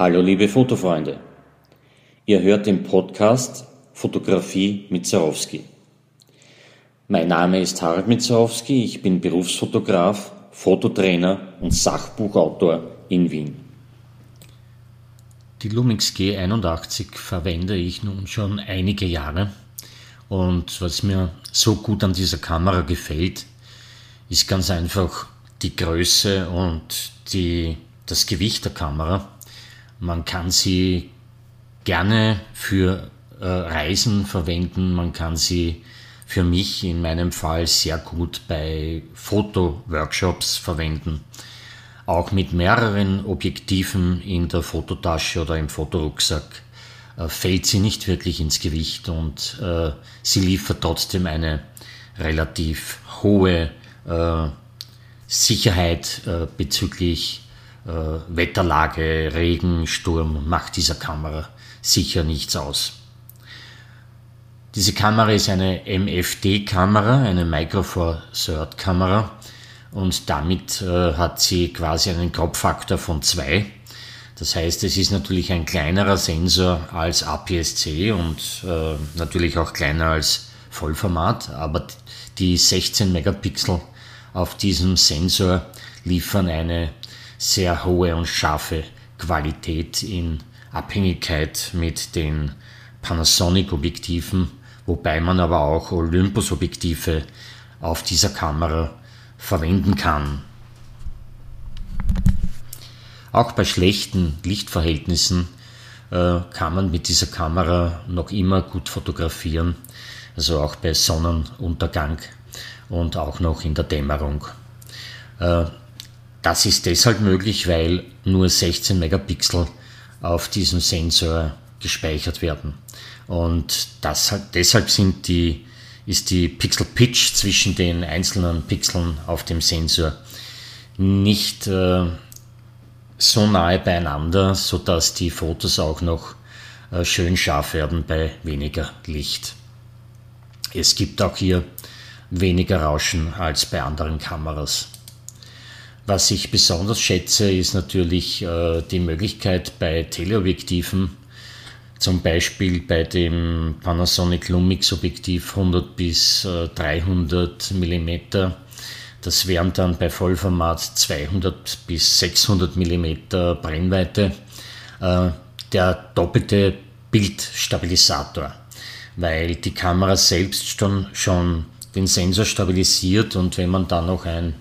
Hallo liebe Fotofreunde. Ihr hört den Podcast Fotografie mit Zarowski. Mein Name ist Harald Mitzarowski, ich bin Berufsfotograf, Fototrainer und Sachbuchautor in Wien. Die Lumix G81 verwende ich nun schon einige Jahre und was mir so gut an dieser Kamera gefällt, ist ganz einfach die Größe und die, das Gewicht der Kamera. Man kann sie gerne für äh, Reisen verwenden, man kann sie für mich in meinem Fall sehr gut bei Fotoworkshops verwenden. Auch mit mehreren Objektiven in der Fototasche oder im Fotorucksack äh, fällt sie nicht wirklich ins Gewicht und äh, sie liefert trotzdem eine relativ hohe äh, Sicherheit äh, bezüglich Wetterlage, Regen, Sturm macht dieser Kamera sicher nichts aus. Diese Kamera ist eine MFD-Kamera, eine Micro Four Third Kamera und damit äh, hat sie quasi einen Crop-Faktor von 2. Das heißt, es ist natürlich ein kleinerer Sensor als APS-C und äh, natürlich auch kleiner als Vollformat, aber die 16 Megapixel auf diesem Sensor liefern eine sehr hohe und scharfe Qualität in Abhängigkeit mit den Panasonic-Objektiven, wobei man aber auch Olympus-Objektive auf dieser Kamera verwenden kann. Auch bei schlechten Lichtverhältnissen äh, kann man mit dieser Kamera noch immer gut fotografieren, also auch bei Sonnenuntergang und auch noch in der Dämmerung. Äh, das ist deshalb möglich, weil nur 16 Megapixel auf diesem Sensor gespeichert werden. Und das, deshalb sind die, ist die Pixel Pitch zwischen den einzelnen Pixeln auf dem Sensor nicht äh, so nahe beieinander, sodass die Fotos auch noch äh, schön scharf werden bei weniger Licht. Es gibt auch hier weniger Rauschen als bei anderen Kameras. Was ich besonders schätze, ist natürlich äh, die Möglichkeit bei Teleobjektiven, zum Beispiel bei dem Panasonic Lumix Objektiv 100 bis äh, 300 mm. Das wären dann bei Vollformat 200 bis 600 mm Brennweite. Äh, der doppelte Bildstabilisator, weil die Kamera selbst schon, schon den Sensor stabilisiert und wenn man dann noch ein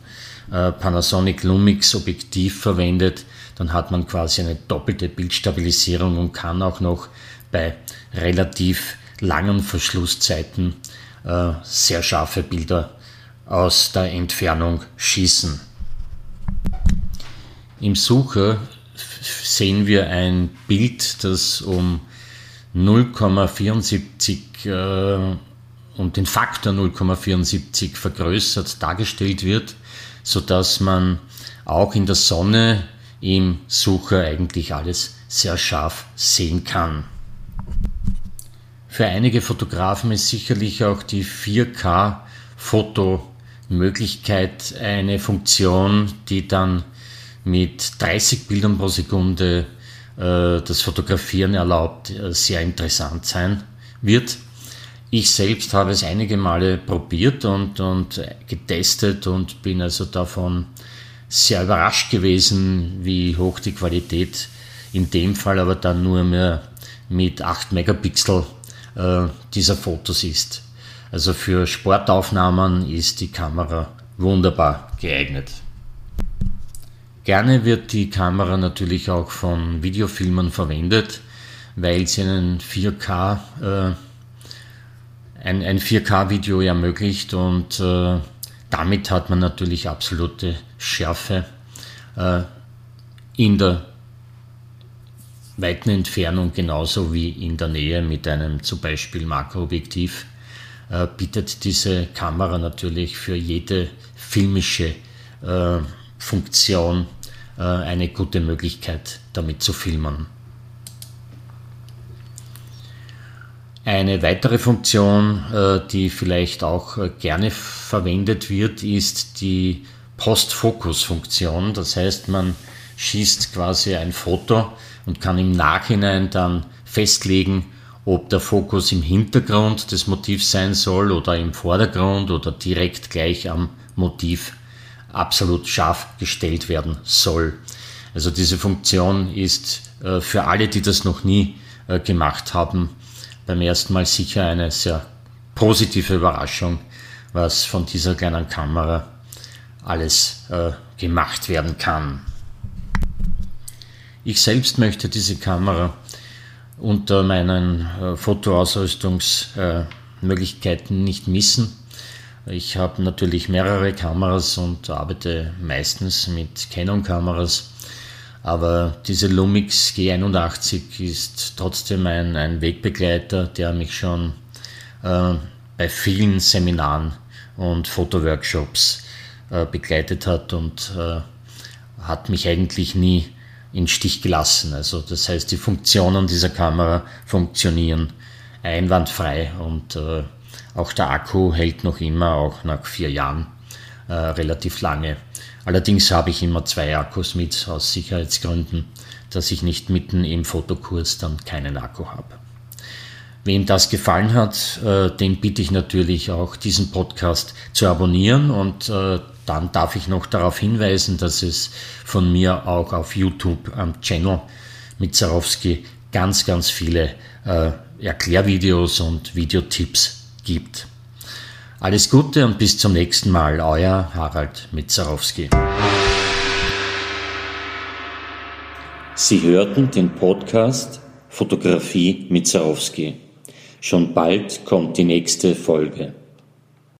äh, Panasonic Lumix Objektiv verwendet, dann hat man quasi eine doppelte Bildstabilisierung und kann auch noch bei relativ langen Verschlusszeiten äh, sehr scharfe Bilder aus der Entfernung schießen. Im Sucher sehen wir ein Bild, das um 0,74 äh, um den Faktor 0,74 vergrößert dargestellt wird sodass man auch in der Sonne im Sucher eigentlich alles sehr scharf sehen kann. Für einige Fotografen ist sicherlich auch die 4K-Fotomöglichkeit eine Funktion, die dann mit 30 Bildern pro Sekunde äh, das Fotografieren erlaubt, äh, sehr interessant sein wird. Ich selbst habe es einige Male probiert und, und getestet und bin also davon sehr überrascht gewesen, wie hoch die Qualität in dem Fall aber dann nur mehr mit 8 Megapixel äh, dieser Fotos ist. Also für Sportaufnahmen ist die Kamera wunderbar geeignet. Gerne wird die Kamera natürlich auch von Videofilmern verwendet, weil sie einen 4K äh, ein, ein 4K-Video ermöglicht und äh, damit hat man natürlich absolute Schärfe äh, in der weiten Entfernung genauso wie in der Nähe mit einem zum Beispiel Makroobjektiv äh, bietet diese Kamera natürlich für jede filmische äh, Funktion äh, eine gute Möglichkeit damit zu filmen. Eine weitere Funktion, äh, die vielleicht auch äh, gerne verwendet wird, ist die Post-Focus-Funktion. Das heißt, man schießt quasi ein Foto und kann im Nachhinein dann festlegen, ob der Fokus im Hintergrund des Motivs sein soll oder im Vordergrund oder direkt gleich am Motiv absolut scharf gestellt werden soll. Also diese Funktion ist äh, für alle, die das noch nie gemacht haben, beim ersten Mal sicher eine sehr positive Überraschung, was von dieser kleinen Kamera alles äh, gemacht werden kann. Ich selbst möchte diese Kamera unter meinen äh, Fotoausrüstungsmöglichkeiten nicht missen. Ich habe natürlich mehrere Kameras und arbeite meistens mit Canon-Kameras, aber diese Lumix G81 ist trotzdem ein, ein Wegbegleiter, der mich schon äh, bei vielen Seminaren und Fotoworkshops äh, begleitet hat und äh, hat mich eigentlich nie in Stich gelassen. Also das heißt, die Funktionen dieser Kamera funktionieren einwandfrei und äh, auch der Akku hält noch immer, auch nach vier Jahren, äh, relativ lange. Allerdings habe ich immer zwei Akkus mit aus Sicherheitsgründen, dass ich nicht mitten im Fotokurs dann keinen Akku habe. Wem das gefallen hat, äh, dem bitte ich natürlich auch diesen Podcast zu abonnieren und äh, dann darf ich noch darauf hinweisen, dass es von mir auch auf YouTube am Channel mit Zarowski ganz, ganz viele äh, Erklärvideos und Videotipps gibt. Alles Gute und bis zum nächsten Mal, euer Harald Mitzarowski. Sie hörten den Podcast Fotografie mit Zarowski. Schon bald kommt die nächste Folge.